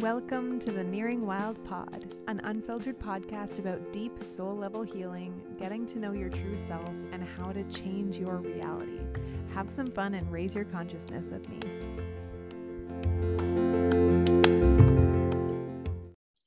Welcome to the Nearing Wild Pod, an unfiltered podcast about deep soul level healing, getting to know your true self, and how to change your reality. Have some fun and raise your consciousness with me.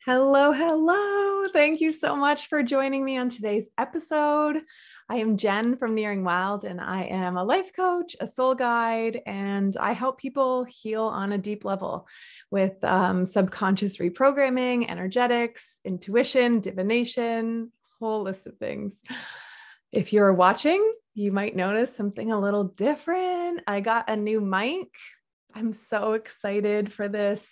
Hello, hello. Thank you so much for joining me on today's episode. I am Jen from Nearing Wild, and I am a life coach, a soul guide, and I help people heal on a deep level with um, subconscious reprogramming, energetics, intuition, divination, whole list of things. If you're watching, you might notice something a little different. I got a new mic. I'm so excited for this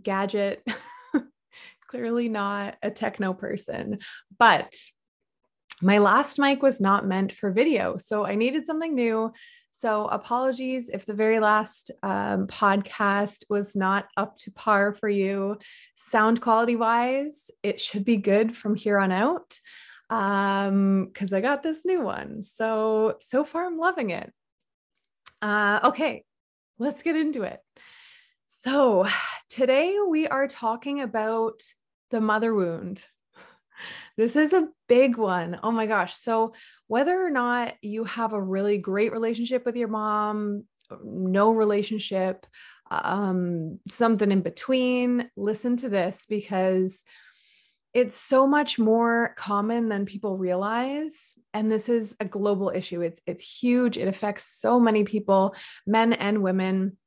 gadget. Clearly not a techno person, but my last mic was not meant for video. So I needed something new. So apologies if the very last um, podcast was not up to par for you. Sound quality wise, it should be good from here on out um because i got this new one so so far i'm loving it uh okay let's get into it so today we are talking about the mother wound this is a big one. Oh my gosh. So, whether or not you have a really great relationship with your mom, no relationship, um, something in between, listen to this because it's so much more common than people realize and this is a global issue it's it's huge it affects so many people men and women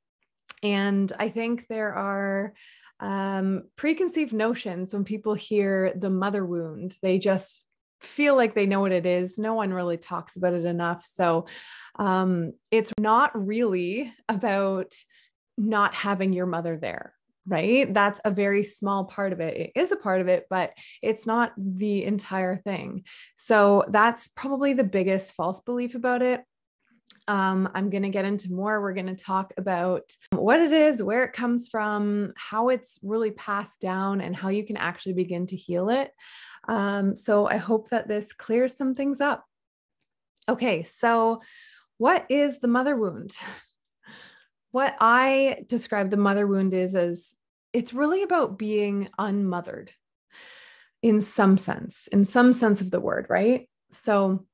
and i think there are um, preconceived notions when people hear the mother wound. They just feel like they know what it is. No one really talks about it enough. So um, it's not really about not having your mother there. Right. That's a very small part of it. It is a part of it, but it's not the entire thing. So that's probably the biggest false belief about it. Um, I'm going to get into more. We're going to talk about what it is, where it comes from, how it's really passed down, and how you can actually begin to heal it. Um, so I hope that this clears some things up. Okay, so what is the mother wound? What I describe the mother wound is as it's really about being unmothered in some sense, in some sense of the word, right? So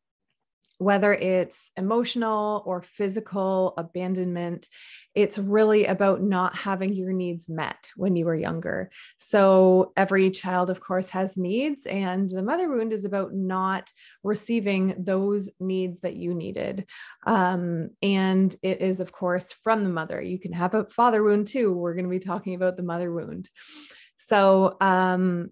whether it's emotional or physical abandonment, it's really about not having your needs met when you were younger. So, every child, of course, has needs, and the mother wound is about not receiving those needs that you needed. Um, and it is, of course, from the mother. You can have a father wound too. We're going to be talking about the mother wound. So, um,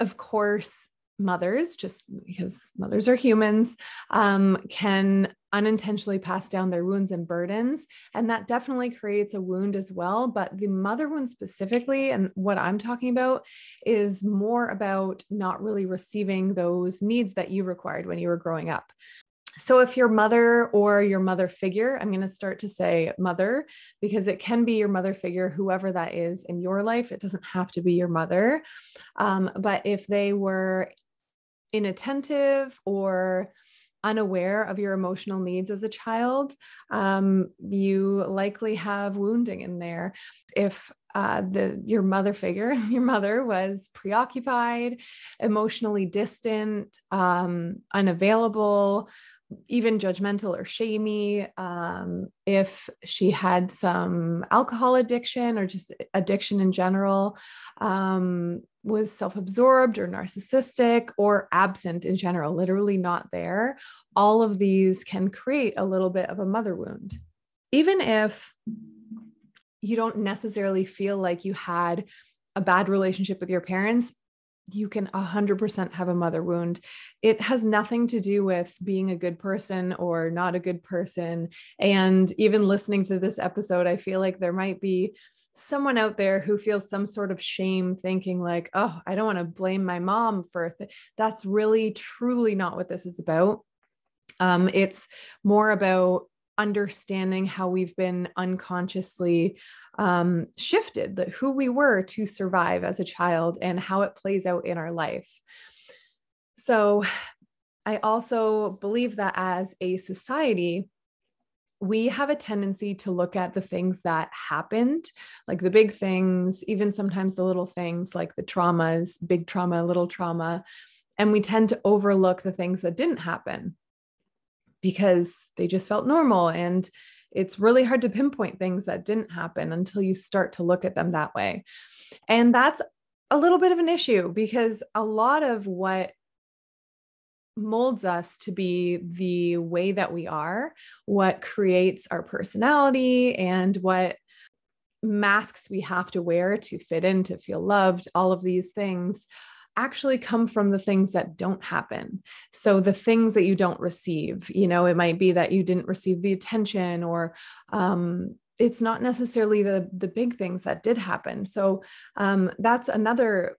of course, mothers, just because mothers are humans, um, can unintentionally pass down their wounds and burdens. And that definitely creates a wound as well. But the mother wound specifically, and what I'm talking about, is more about not really receiving those needs that you required when you were growing up. So, if your mother or your mother figure, I'm going to start to say mother because it can be your mother figure, whoever that is in your life. It doesn't have to be your mother. Um, but if they were inattentive or unaware of your emotional needs as a child, um, you likely have wounding in there. If uh, the your mother figure, your mother was preoccupied, emotionally distant, um, unavailable, even judgmental or shamey. Um, if she had some alcohol addiction or just addiction in general, um, was self absorbed or narcissistic or absent in general, literally not there, all of these can create a little bit of a mother wound. Even if you don't necessarily feel like you had a bad relationship with your parents, you can 100% have a mother wound. It has nothing to do with being a good person or not a good person. And even listening to this episode, I feel like there might be someone out there who feels some sort of shame thinking like oh i don't want to blame my mom for th-. that's really truly not what this is about um, it's more about understanding how we've been unconsciously um, shifted that who we were to survive as a child and how it plays out in our life so i also believe that as a society we have a tendency to look at the things that happened, like the big things, even sometimes the little things like the traumas, big trauma, little trauma. And we tend to overlook the things that didn't happen because they just felt normal. And it's really hard to pinpoint things that didn't happen until you start to look at them that way. And that's a little bit of an issue because a lot of what molds us to be the way that we are, what creates our personality, and what masks we have to wear to fit in, to feel loved, all of these things actually come from the things that don't happen. So the things that you don't receive, you know, it might be that you didn't receive the attention or um, it's not necessarily the the big things that did happen. So um, that's another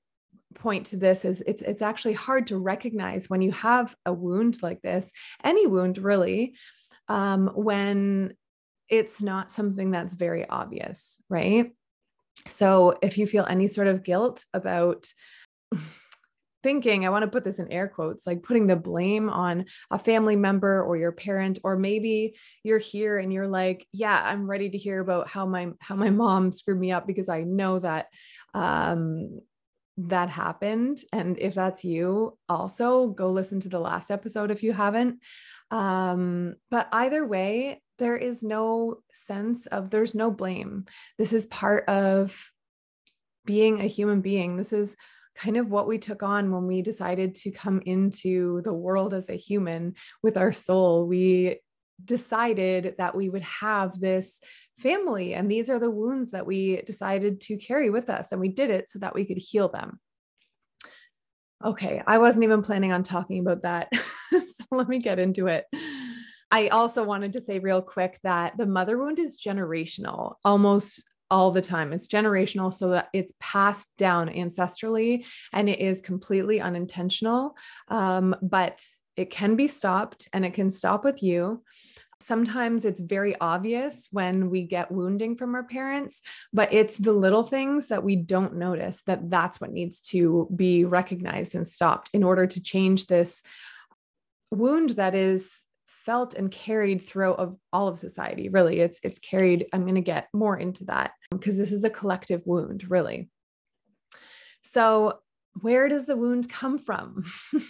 point to this is it's it's actually hard to recognize when you have a wound like this any wound really um, when it's not something that's very obvious right so if you feel any sort of guilt about thinking i want to put this in air quotes like putting the blame on a family member or your parent or maybe you're here and you're like yeah i'm ready to hear about how my how my mom screwed me up because i know that um that happened. And if that's you, also go listen to the last episode if you haven't. Um, but either way, there is no sense of there's no blame. This is part of being a human being. This is kind of what we took on when we decided to come into the world as a human with our soul. We decided that we would have this family. And these are the wounds that we decided to carry with us. And we did it so that we could heal them. Okay, I wasn't even planning on talking about that. so let me get into it. I also wanted to say real quick that the mother wound is generational almost all the time. It's generational so that it's passed down ancestrally and it is completely unintentional. Um, but it can be stopped and it can stop with you. Sometimes it's very obvious when we get wounding from our parents, but it's the little things that we don't notice that that's what needs to be recognized and stopped in order to change this wound that is felt and carried throughout of all of society really it's it's carried i'm going to get more into that because this is a collective wound really so where does the wound come from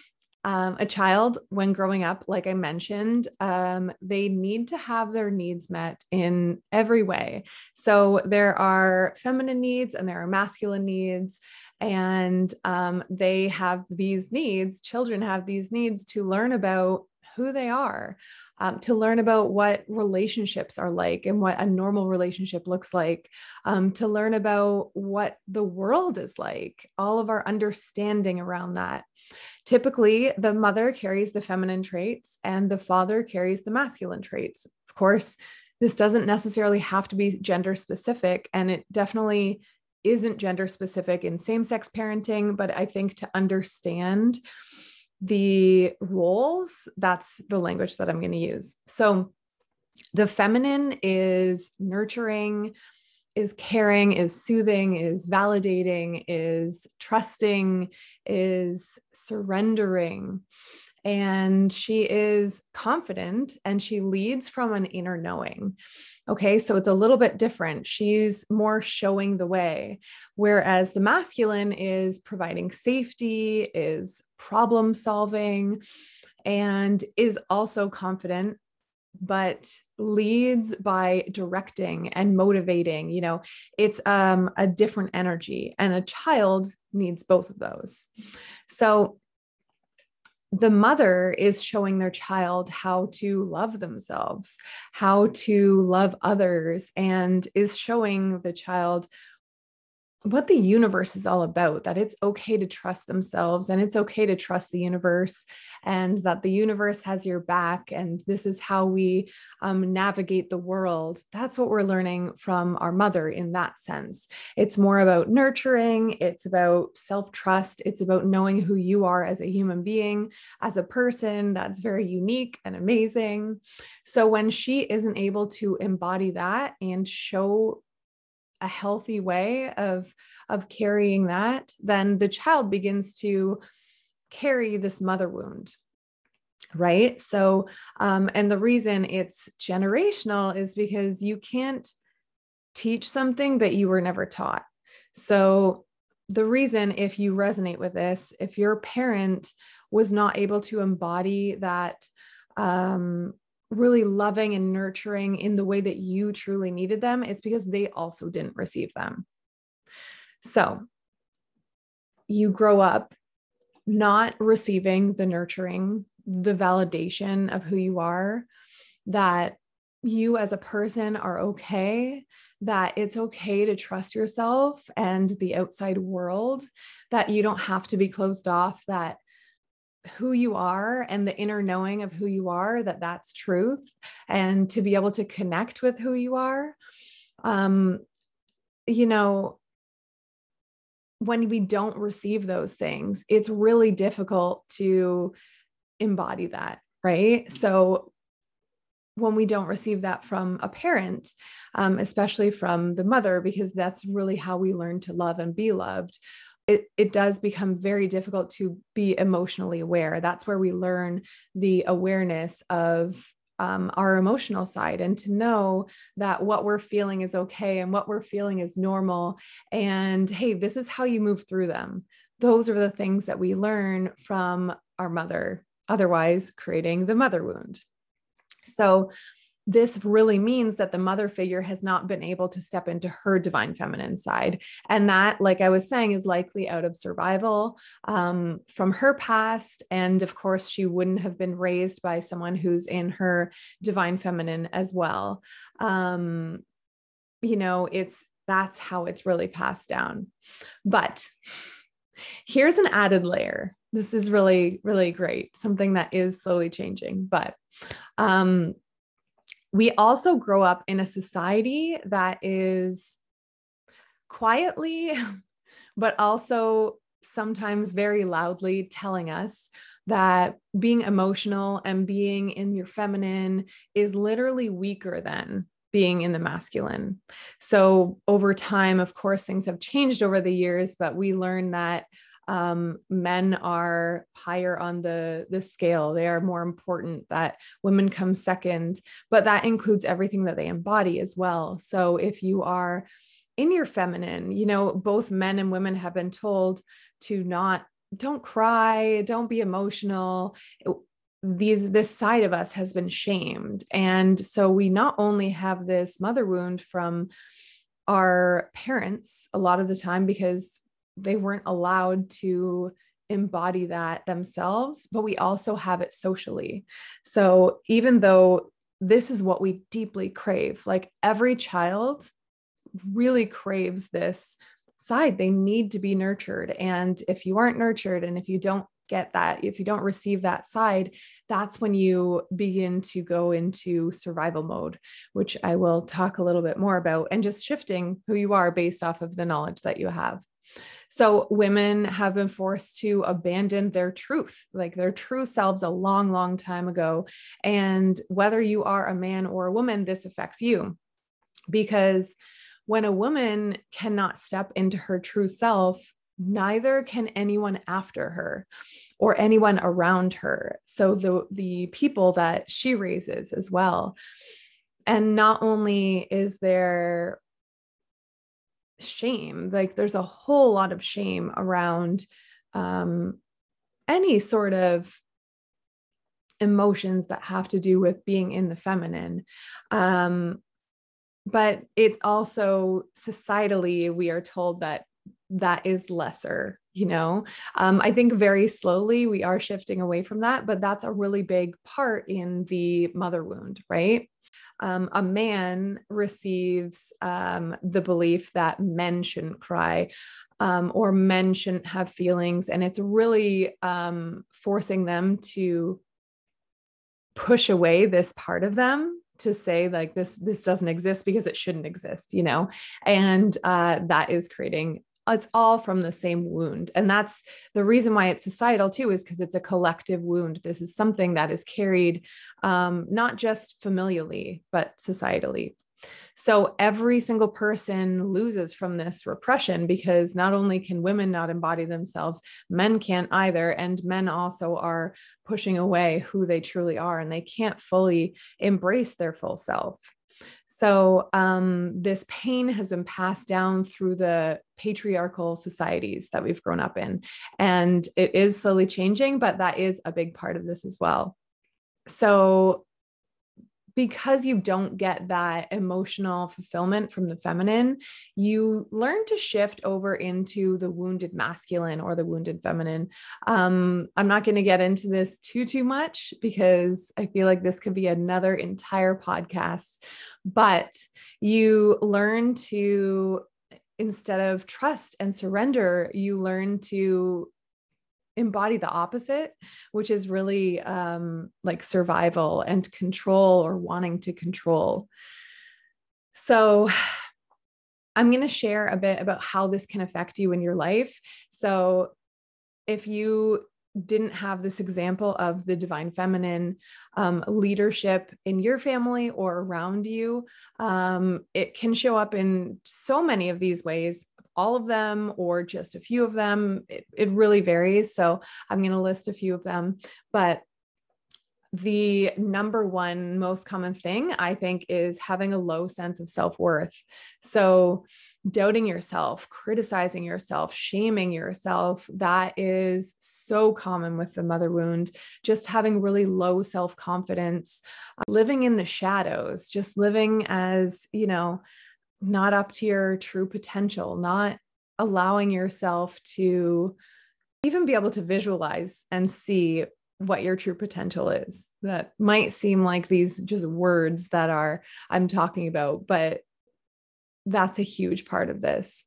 um, a child, when growing up, like I mentioned, um, they need to have their needs met in every way. So there are feminine needs and there are masculine needs. And um, they have these needs, children have these needs to learn about who they are, um, to learn about what relationships are like and what a normal relationship looks like, um, to learn about what the world is like, all of our understanding around that. Typically, the mother carries the feminine traits and the father carries the masculine traits. Of course, this doesn't necessarily have to be gender specific, and it definitely isn't gender specific in same sex parenting, but I think to understand the roles, that's the language that I'm going to use. So the feminine is nurturing, is caring, is soothing, is validating, is trusting, is surrendering. And she is confident and she leads from an inner knowing. Okay, so it's a little bit different. She's more showing the way, whereas the masculine is providing safety, is problem solving, and is also confident, but leads by directing and motivating. You know, it's um, a different energy, and a child needs both of those. So the mother is showing their child how to love themselves, how to love others, and is showing the child what the universe is all about that it's okay to trust themselves and it's okay to trust the universe and that the universe has your back and this is how we um, navigate the world. That's what we're learning from our mother in that sense. It's more about nurturing it's about self-trust it's about knowing who you are as a human being as a person. That's very unique and amazing. So when she isn't able to embody that and show a healthy way of of carrying that then the child begins to carry this mother wound right? So um, and the reason it's generational is because you can't teach something that you were never taught. So the reason if you resonate with this if your parent was not able to embody that um, really loving and nurturing in the way that you truly needed them it's because they also didn't receive them. So you grow up not receiving the nurturing the validation of who you are, that you as a person are okay, that it's okay to trust yourself and the outside world, that you don't have to be closed off, that who you are and the inner knowing of who you are, that that's truth, and to be able to connect with who you are. Um, you know, when we don't receive those things, it's really difficult to embody that, right? So when we don't receive that from a parent, um, especially from the mother, because that's really how we learn to love and be loved, it, it does become very difficult to be emotionally aware. That's where we learn the awareness of um, our emotional side and to know that what we're feeling is okay and what we're feeling is normal. And hey, this is how you move through them. Those are the things that we learn from our mother otherwise creating the mother wound. So, this really means that the mother figure has not been able to step into her divine feminine side. And that, like I was saying, is likely out of survival um, from her past. And of course, she wouldn't have been raised by someone who's in her divine feminine as well. Um, you know, it's that's how it's really passed down. But here's an added layer this is really really great something that is slowly changing but um we also grow up in a society that is quietly but also sometimes very loudly telling us that being emotional and being in your feminine is literally weaker than being in the masculine. So, over time, of course, things have changed over the years, but we learn that um, men are higher on the the scale. They are more important that women come second but that includes everything that they embody as well. So if you are in your feminine you know both men and women have been told to not don't cry don't be emotional. These this side of us has been shamed. And so we not only have this mother wound from our parents a lot of the time because they weren't allowed to embody that themselves, but we also have it socially. So even though this is what we deeply crave, like every child really craves this side, they need to be nurtured. And if you aren't nurtured and if you don't get that, if you don't receive that side, that's when you begin to go into survival mode, which I will talk a little bit more about, and just shifting who you are based off of the knowledge that you have. So women have been forced to abandon their truth, like their true selves a long, long time ago. And whether you are a man or a woman, this affects you because when a woman cannot step into her true self, neither can anyone after her or anyone around her. So the the people that she raises as well. And not only is there shame like there's a whole lot of shame around um, any sort of emotions that have to do with being in the feminine. Um, but it also societally we are told that that is lesser you know? Um, i think very slowly we are shifting away from that but that's a really big part in the mother wound right um, a man receives um, the belief that men shouldn't cry um, or men shouldn't have feelings. And it's really um, forcing them to push away this part of them to say like this this doesn't exist because it shouldn't exist you know and uh, that is creating it's all from the same wound. And that's the reason why it's societal too, is because it's a collective wound. This is something that is carried um, not just familially, but societally. So every single person loses from this repression because not only can women not embody themselves, men can't either. And men also are pushing away who they truly are and they can't fully embrace their full self. So, um, this pain has been passed down through the patriarchal societies that we've grown up in. And it is slowly changing, but that is a big part of this as well. So, because you don't get that emotional fulfillment from the feminine, you learn to shift over into the wounded masculine or the wounded feminine. Um, I'm not going to get into this too, too much because I feel like this could be another entire podcast, but you learn to instead of trust and surrender, you learn to embody the opposite, which is really um, like survival and control or wanting to control. So, I'm going to share a bit about how this can affect you in your life. So, if you didn't have this example of the divine feminine um, leadership in your family or around you, um, it can show up in so many of these ways all of them or just a few of them. It, it really varies. So I'm going to list a few of them. But the number one most common thing I think is having a low sense of self worth. So, doubting yourself, criticizing yourself, shaming yourself, that is so common with the mother wound. Just having really low self confidence, living in the shadows, just living as, you know, not up to your true potential, not allowing yourself to even be able to visualize and see what your true potential is. That might seem like these just words that are I'm talking about, but that's a huge part of this.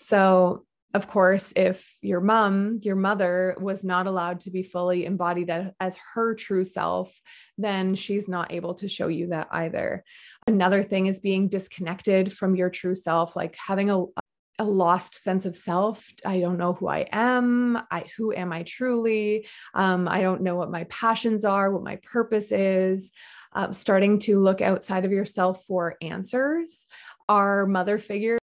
So, of course, if your mom, your mother was not allowed to be fully embodied as her true self, then she's not able to show you that either. Another thing is being disconnected from your true self, like having a, a lost sense of self. I don't know who I am. I who am I truly? Um, I don't know what my passions are, what my purpose is. Uh, starting to look outside of yourself for answers. Our mother figure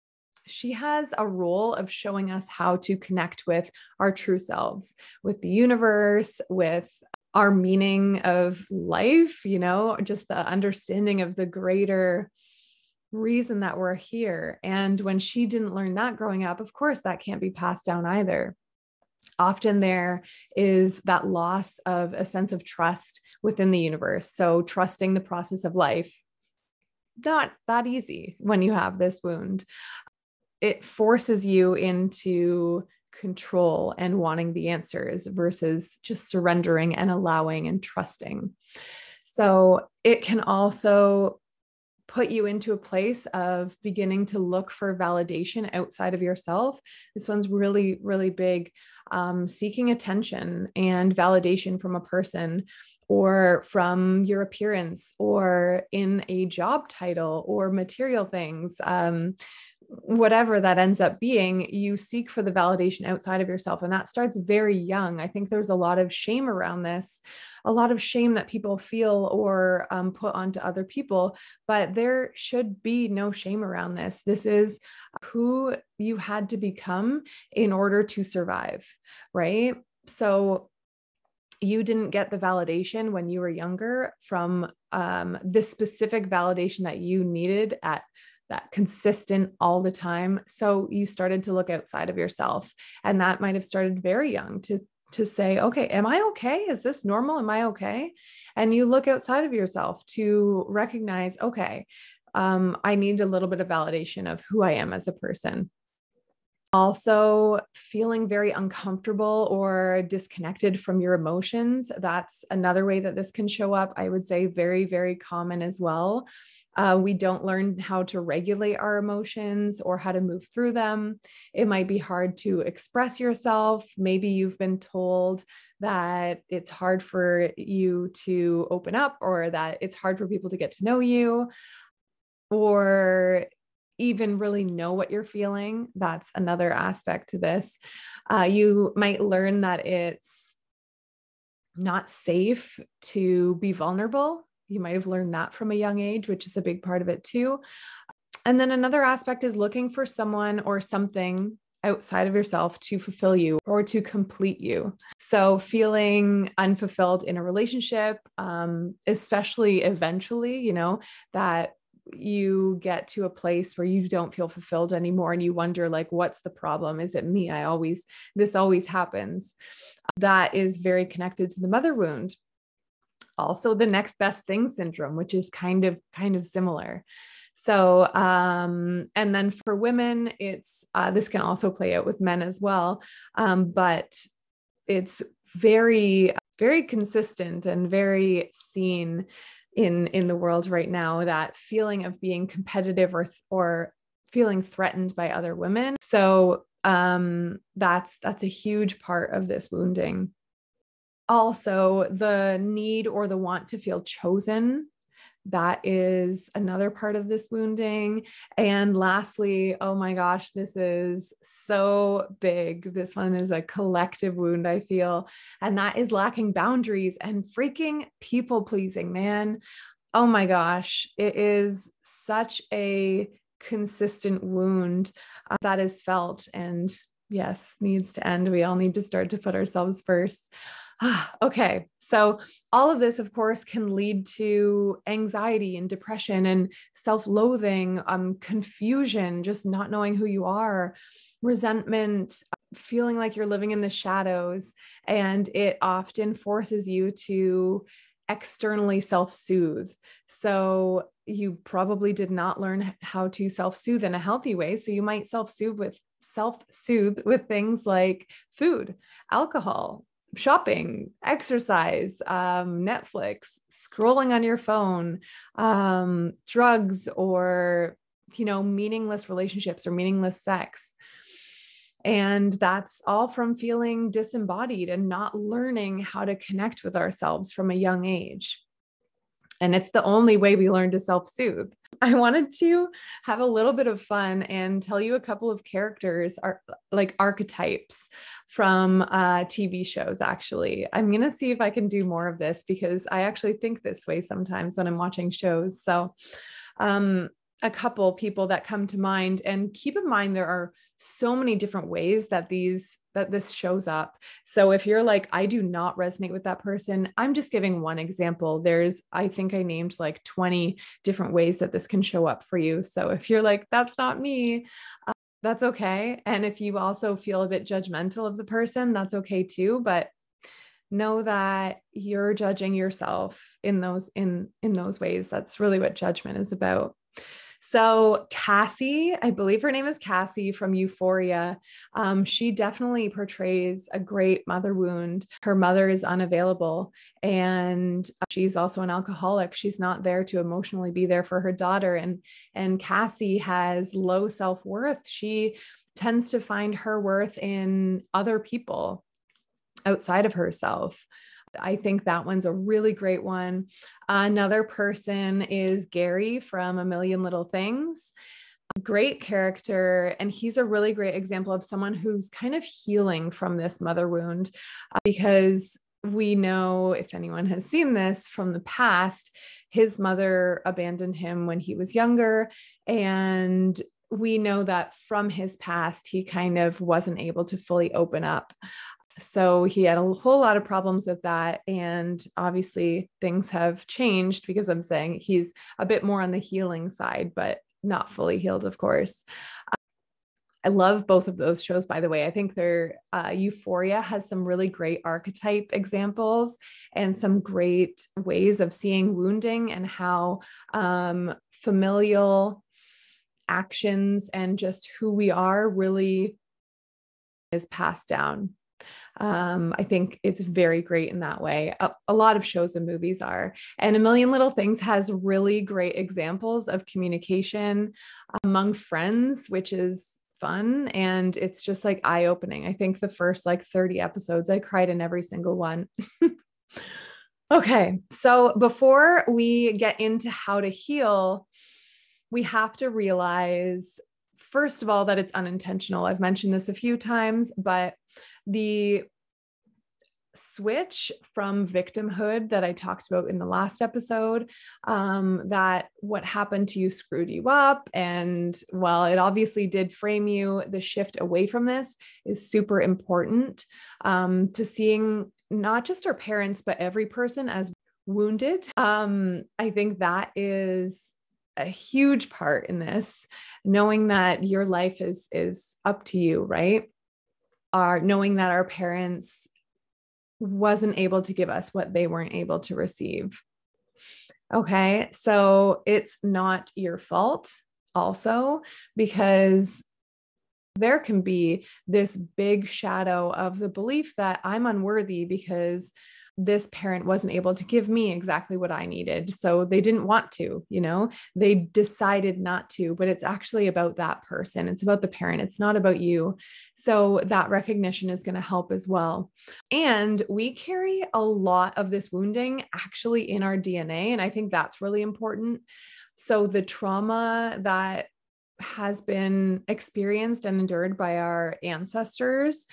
she has a role of showing us how to connect with our true selves, with the universe, with our meaning of life, you know, just the understanding of the greater reason that we're here. And when she didn't learn that growing up, of course, that can't be passed down either. Often there is that loss of a sense of trust within the universe. So, trusting the process of life, not that easy when you have this wound. It forces you into control and wanting the answers versus just surrendering and allowing and trusting. So it can also put you into a place of beginning to look for validation outside of yourself. This one's really, really big. Um, seeking attention and validation from a person or from your appearance or in a job title or material things. Um, whatever that ends up being, you seek for the validation outside of yourself. And that starts very young. I think there's a lot of shame around this, a lot of shame that people feel or um, put onto other people. But there should be no shame around this. This is who you had to become in order to survive, right? So, you didn't get the validation when you were younger from um, this specific validation that you needed at that consistent all the time. So you started to look outside of yourself. And that might have started very young to to say, okay, am I okay? Is this normal? Am I okay? And you look outside of yourself to recognize, okay, um, I need a little bit of validation of who I am as a person. Also, feeling very uncomfortable or disconnected from your emotions. That's another way that this can show up. I would say very, very common as well. Uh, we don't learn how to regulate our emotions or how to move through them. It might be hard to express yourself. Maybe you've been told that it's hard for you to open up or that it's hard for people to get to know you or even really know what you're feeling. That's another aspect to this. Uh, you might learn that it's not safe to be vulnerable you might have learned that from a young age, which is a big part of it too. And then another aspect is looking for someone or something outside of yourself to fulfill you or to complete you. So, feeling unfulfilled in a relationship, um, especially eventually, you know, that you get to a place where you don't feel fulfilled anymore and you wonder like what's the problem is it me i always this always happens that is very connected to the mother wound also the next best thing syndrome which is kind of kind of similar. So um and then for women it's uh, this can also play out with men as well um, but it's very very consistent and very seen in in the world right now that feeling of being competitive or or feeling threatened by other women. So um that's that's a huge part of this wounding also the need or the want to feel chosen that is another part of this wounding. And lastly, oh my gosh, this is so big. This one is a collective wound, I feel. And that is lacking boundaries and freaking people pleasing, man. Oh my gosh, it is such a consistent wound uh, that is felt and yes, needs to end. We all need to start to put ourselves first. okay. So, all of this, of course, can lead to anxiety and depression and self loathing, um, confusion, just not knowing who you are, resentment, feeling like you're living in the shadows. And it often forces you to externally self soothe. So, you probably did not learn how to self soothe in a healthy way. So, you might self soothe with self soothe with things like food, alcohol, shopping, exercise, um, Netflix, scrolling on your phone, um, drugs, or you know, meaningless relationships or meaningless sex. And that's all from feeling disembodied and not learning how to connect with ourselves from a young age. And it's the only way we learn to self soothe. I wanted to have a little bit of fun and tell you a couple of characters, are like archetypes from uh, TV shows. Actually, I'm gonna see if I can do more of this because I actually think this way sometimes when I'm watching shows. So, um, a couple people that come to mind, and keep in mind there are so many different ways that these that this shows up. So if you're like, I do not resonate with that person, I'm just giving one example. There's, I think I named like 20 different ways that this can show up for you. So if you're like, that's not me, uh, that's okay. And if you also feel a bit judgmental of the person, that's okay too. But know that you're judging yourself in those in in those ways that's really what judgment is about so, Cassie, I believe her name is Cassie from Euphoria. Um, she definitely portrays a great mother wound. Her mother is unavailable and she's also an alcoholic. She's not there to emotionally be there for her daughter. And, and Cassie has low self worth. She tends to find her worth in other people outside of herself. I think that one's a really great one. Another person is Gary from A Million Little Things. Great character. And he's a really great example of someone who's kind of healing from this mother wound uh, because we know, if anyone has seen this from the past, his mother abandoned him when he was younger. And we know that from his past, he kind of wasn't able to fully open up so he had a whole lot of problems with that. And obviously, things have changed because I'm saying he's a bit more on the healing side, but not fully healed, of course. I love both of those shows, by the way. I think they're uh, Euphoria has some really great archetype examples and some great ways of seeing wounding and how um, familial actions and just who we are really is passed down um, I think it's very great in that way. A, a, lot of shows and movies are. And A Million Little Things has really great examples of communication among friends, which is fun. And it's just like eye opening. I think the first like 30 episodes, I cried in every single one. okay. So before we get into how to heal, we have to realize first of all that it's unintentional i've mentioned this a few times but the switch from victimhood that I talked about in the last episode, um, that what happened to you screwed you up. And while it obviously did frame you, the shift away from this is super important um, to seeing not just our parents, but every person as wounded. Um, I think that is a huge part in this, knowing that your life is is up to you, right? Are knowing that our parents wasn't able to give us what they weren't able to receive. Okay. So it's not your fault, also, because there can be this big shadow of the belief that I'm unworthy because this parent wasn't able to give me exactly what I needed. So they didn't want to, you know, they decided not to, but it's actually about that person. It's about the parent. It's not about you. So that recognition is going to help as well. And we carry a lot of this wounding actually in our DNA. And I think that's really important. So the trauma that has been experienced and endured by our ancestors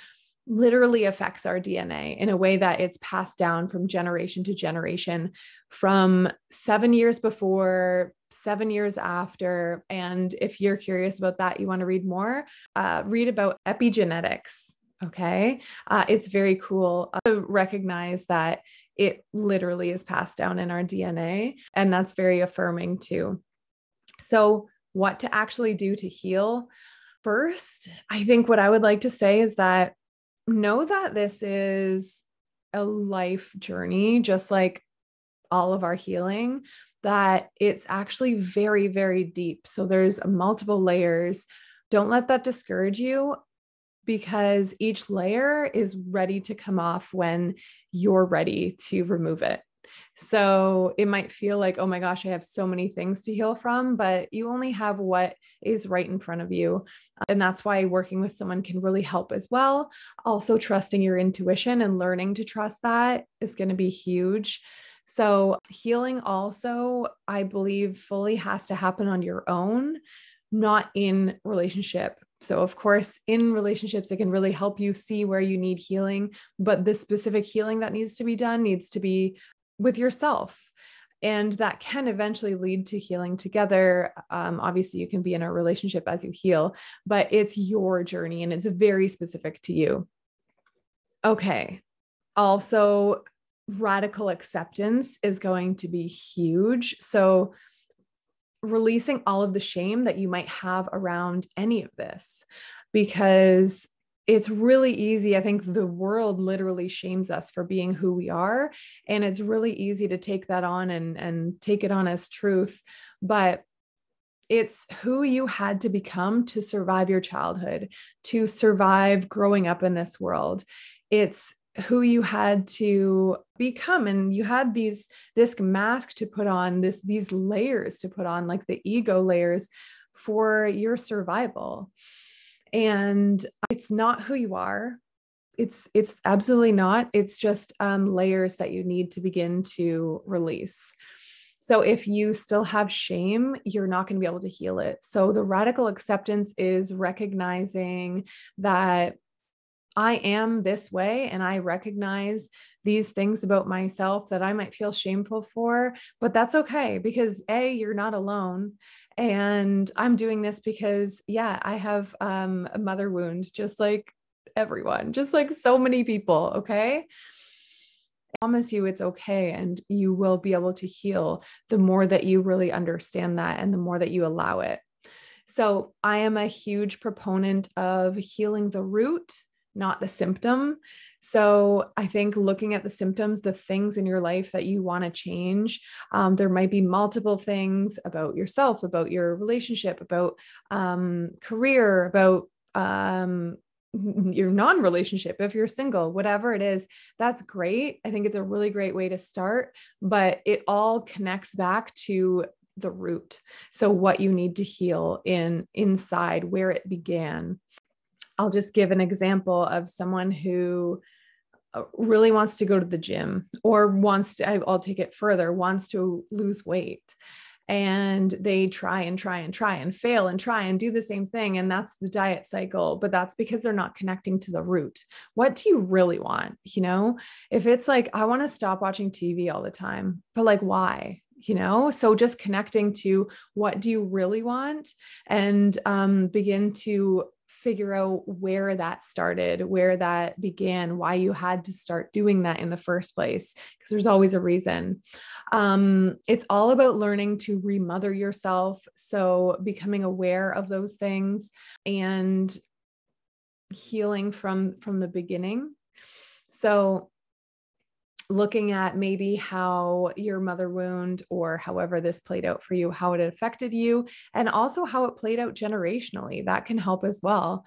literally affects our DNA in a way that it's passed down from generation to generation from seven years before, seven years after. And if you're curious about that, you want to read more, uh, read about epigenetics. Okay. Uh, it's very cool to recognize that it literally is passed down in our DNA. And that's very affirming too. So, what to actually do to heal? First, I think what I would like to say is that know that this is a life journey, just like all of our healing, that it's actually very, very deep. So there's multiple layers. Don't let that discourage you because each layer is ready to come off when you're ready to remove it. So it might feel like, oh my gosh, I have so many things to heal from, but you only have what is right in front of you. And that's why working with someone can really help as well. Also, trusting your intuition and learning to trust that is going to be huge. So, healing also, I believe, fully has to happen on your own, not in relationship. So, of course, in relationships, it can really help you see where you need healing, but the specific healing that needs to be done needs to be with yourself. And that can eventually lead to healing together. Um, obviously you can be in a relationship as you heal but it's your journey and it's very specific to you. Okay also radical acceptance is going to be huge. So releasing all of the shame that you might have around any of this because it's really easy. I think the world literally shames us for being who we are. And it's really easy to take that on and, and take it on as truth. But it's who you had to become to survive your childhood, to survive growing up in this world. It's who you had to become and you had these this mask to put on this these layers to put on like the ego layers for your survival and it's not who you are. It's it's absolutely not. It's just um, layers that you need to begin to release. So if you still have shame you're not going to be able to heal it. So the radical acceptance is recognizing that I am this way and I recognize these things about myself that I might feel shameful for, but that's okay because A, you're not alone. And i'm doing this because yeah i have um, a mother wound just like everyone just like so many people okay? I promise you it's okay and you will be able to heal the more that you really understand that and the more that you allow it. So i am a huge proponent of healing the root not the symptom so I think looking at the symptoms, the things in your life that you want to change, um, there might be multiple things about yourself, about your relationship, about um, career, about um, your non relationship, if you're single, whatever it is, that's great. I think it's a really great way to start, but it all connects back to the root. So what you need to heal in inside where it began. I'll just give an example of someone who uh, really wants to go to the gym or wants to, I'll take it further, wants to lose weight. and they try and try and try and fail and try and do the same thing. And that's the diet cycle, but that's because they're not connecting to the root. What do you really want? You know, if it's like, I want to stop watching TV all the time, but like, why? you know so just connecting to what do you really want and um, begin to figure out where that started, where that began, why you had to start doing that in the first place, because there's always a reason. Um, it's all about learning to remother yourself. So, becoming aware of those things and healing from from the beginning. So, looking at maybe how your mother wound or however this played out for you, how it affected you, and also how it played out generationally. That can help as well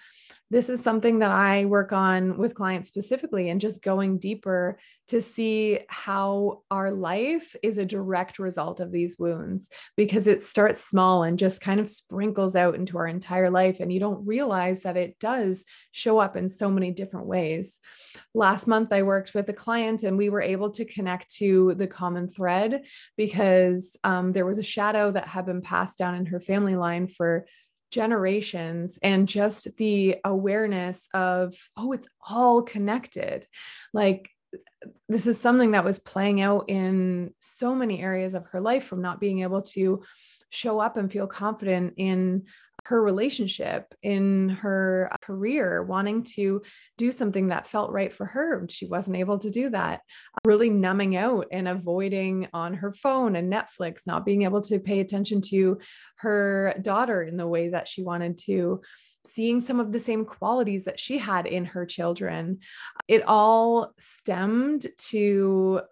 this is something that I work on with clients specifically and just going deeper to see how our life is a direct result of these wounds because it starts small and just kind of sprinkles out into our entire life. And you don't realize that it does show up in so many different ways. Last month, I worked with a client and we were able to connect to the common thread because um, there was a shadow that had been passed down in her family line for generations and just the awareness of, oh, it's all connected. Like, this is something that was playing out in so many areas of her life from not being able to show up and feel confident in her relationship, in her career, wanting to do something that felt right for her. She wasn't able to do that. Really numbing out and avoiding on her phone and Netflix, not being able to pay attention to her daughter in the way that she wanted to seeing some of the same qualities that she had in her children. It all stemmed to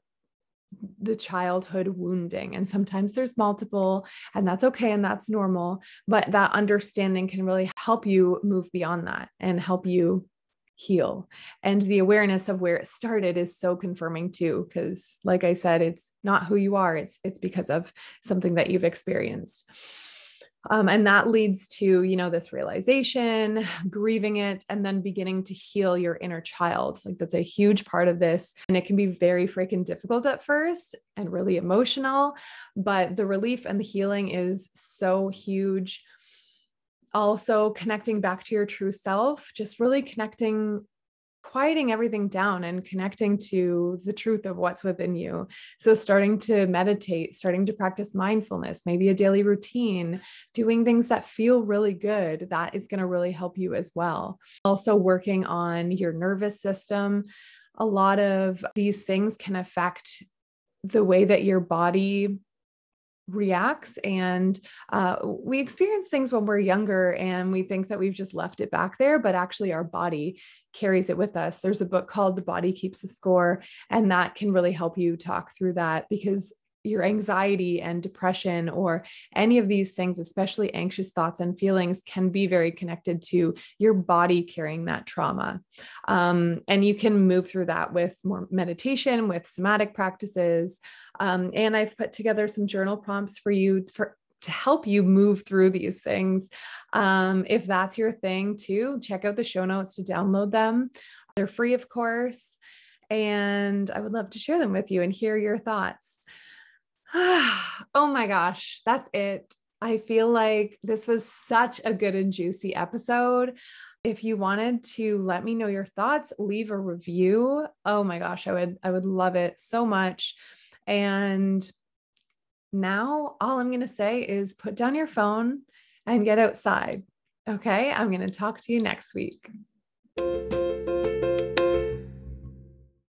the childhood wounding. And sometimes there's multiple, and that's okay and that's normal. But that understanding can really help you move beyond that and help you heal. And the awareness of where it started is so confirming too, because like I said, it's not who you are, it's it's because of something that you've experienced. Um, and that leads to, you know, this realization, grieving it, and then beginning to heal your inner child. Like that's a huge part of this. And it can be very freaking difficult at first and really emotional, but the relief and the healing is so huge. Also, connecting back to your true self, just really connecting quieting everything down and connecting to the truth of what's within you. So, starting to meditate, starting to practice mindfulness, maybe a daily routine, doing things that feel really good, that is going to really help you as well. Also, working on your nervous system. A lot of these things can affect the way that your body reacts and uh, we experience things when we're younger and we think that we've just left it back there but actually our body carries it with us. There's a book called the body keeps a score and that can really help you talk through that because your anxiety and depression or any of these things, especially anxious thoughts and feelings, can be very connected to your body carrying that trauma. Um, and you can move through that with more meditation, with somatic practices. Um, and I've put together some journal prompts for you for to help you move through these things. Um, if that's your thing too, check out the show notes to download them. They're free, of course. And I would love to share them with you and hear your thoughts. oh my gosh, that's it. I feel like this was such a good and juicy episode. If you wanted to let me know your thoughts, leave a review. Oh my gosh, I would I would love it so much. And now all I'm going to say is put down your phone and get outside. Okay? I'm going to talk to you next week.